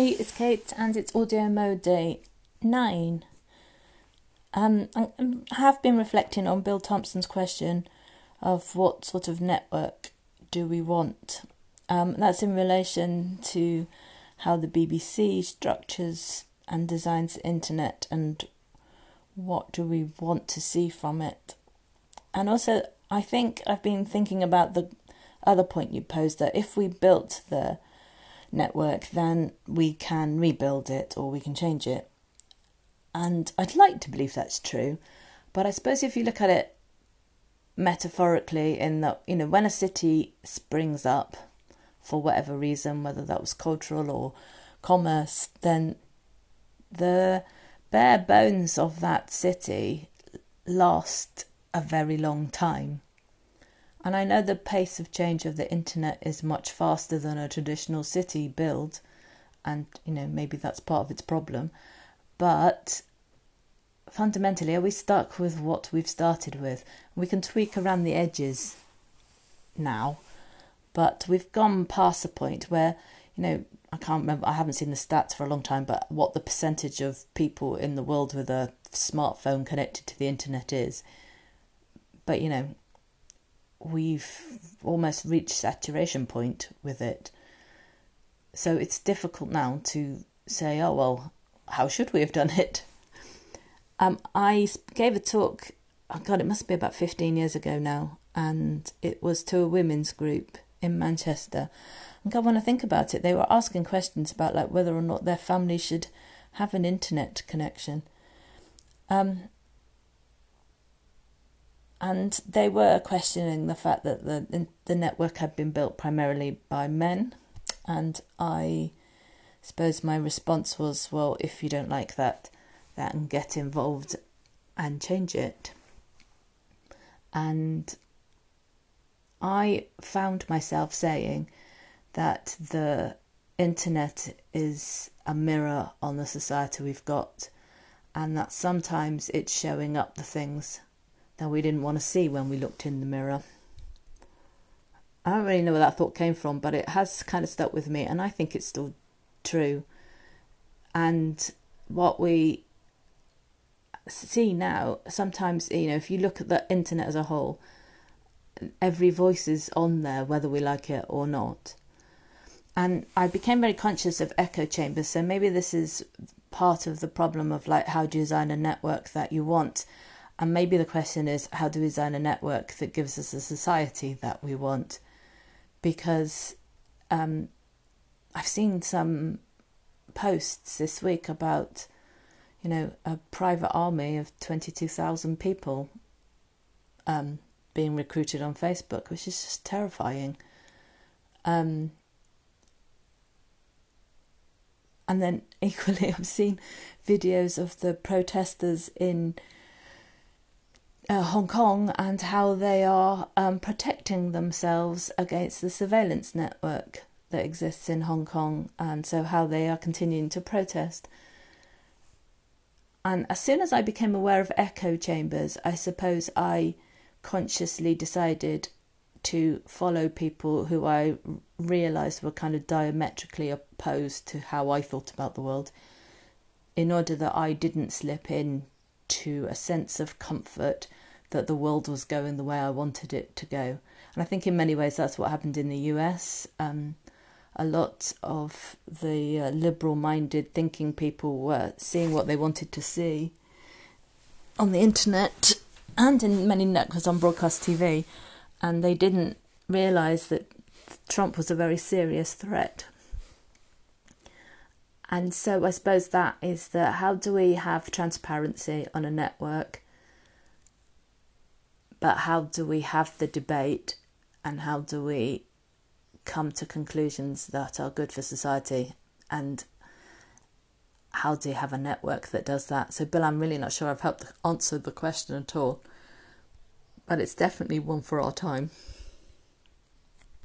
Hey, it's Kate, and it's audio mode day nine. Um, I have been reflecting on Bill Thompson's question of what sort of network do we want. Um, that's in relation to how the BBC structures and designs the internet and what do we want to see from it. And also, I think I've been thinking about the other point you posed that if we built the network, then we can rebuild it or we can change it. And I'd like to believe that's true, but I suppose if you look at it metaphorically, in that, you know, when a city springs up for whatever reason, whether that was cultural or commerce, then the bare bones of that city last a very long time. And I know the pace of change of the internet is much faster than a traditional city build, and you know, maybe that's part of its problem. But fundamentally, are we stuck with what we've started with? We can tweak around the edges now, but we've gone past the point where, you know, I can't remember, I haven't seen the stats for a long time, but what the percentage of people in the world with a smartphone connected to the internet is. But, you know, we've almost reached saturation point with it. So it's difficult now to say, oh, well, how should we have done it? Um, I gave a talk, oh God, it must be about 15 years ago now, and it was to a women's group in Manchester. And God, when I think about it, they were asking questions about like whether or not their family should have an internet connection. Um, and they were questioning the fact that the the network had been built primarily by men, and I suppose my response was, well, if you don't like that, then get involved and change it. And I found myself saying that the internet is a mirror on the society we've got, and that sometimes it's showing up the things that we didn't want to see when we looked in the mirror. I don't really know where that thought came from, but it has kind of stuck with me, and I think it's still true. And what we see now, sometimes, you know, if you look at the internet as a whole, every voice is on there, whether we like it or not. And I became very conscious of echo chambers, so maybe this is part of the problem of like how do you design a network that you want and maybe the question is how do we design a network that gives us a society that we want? Because um, I've seen some posts this week about, you know, a private army of 22,000 people um, being recruited on Facebook, which is just terrifying. Um, and then equally, I've seen videos of the protesters in uh, Hong Kong and how they are um, protecting themselves against the surveillance network that exists in Hong Kong, and so how they are continuing to protest. And as soon as I became aware of echo chambers, I suppose I consciously decided to follow people who I realised were kind of diametrically opposed to how I thought about the world, in order that I didn't slip in to a sense of comfort that the world was going the way I wanted it to go. And I think in many ways that's what happened in the US. Um, a lot of the uh, liberal minded thinking people were seeing what they wanted to see on the internet and in many networks on broadcast TV, and they didn't realise that Trump was a very serious threat. And so I suppose that is that how do we have transparency on a network but how do we have the debate and how do we come to conclusions that are good for society and how do you have a network that does that? So, Bill, I'm really not sure I've helped answer the question at all, but it's definitely one for our time.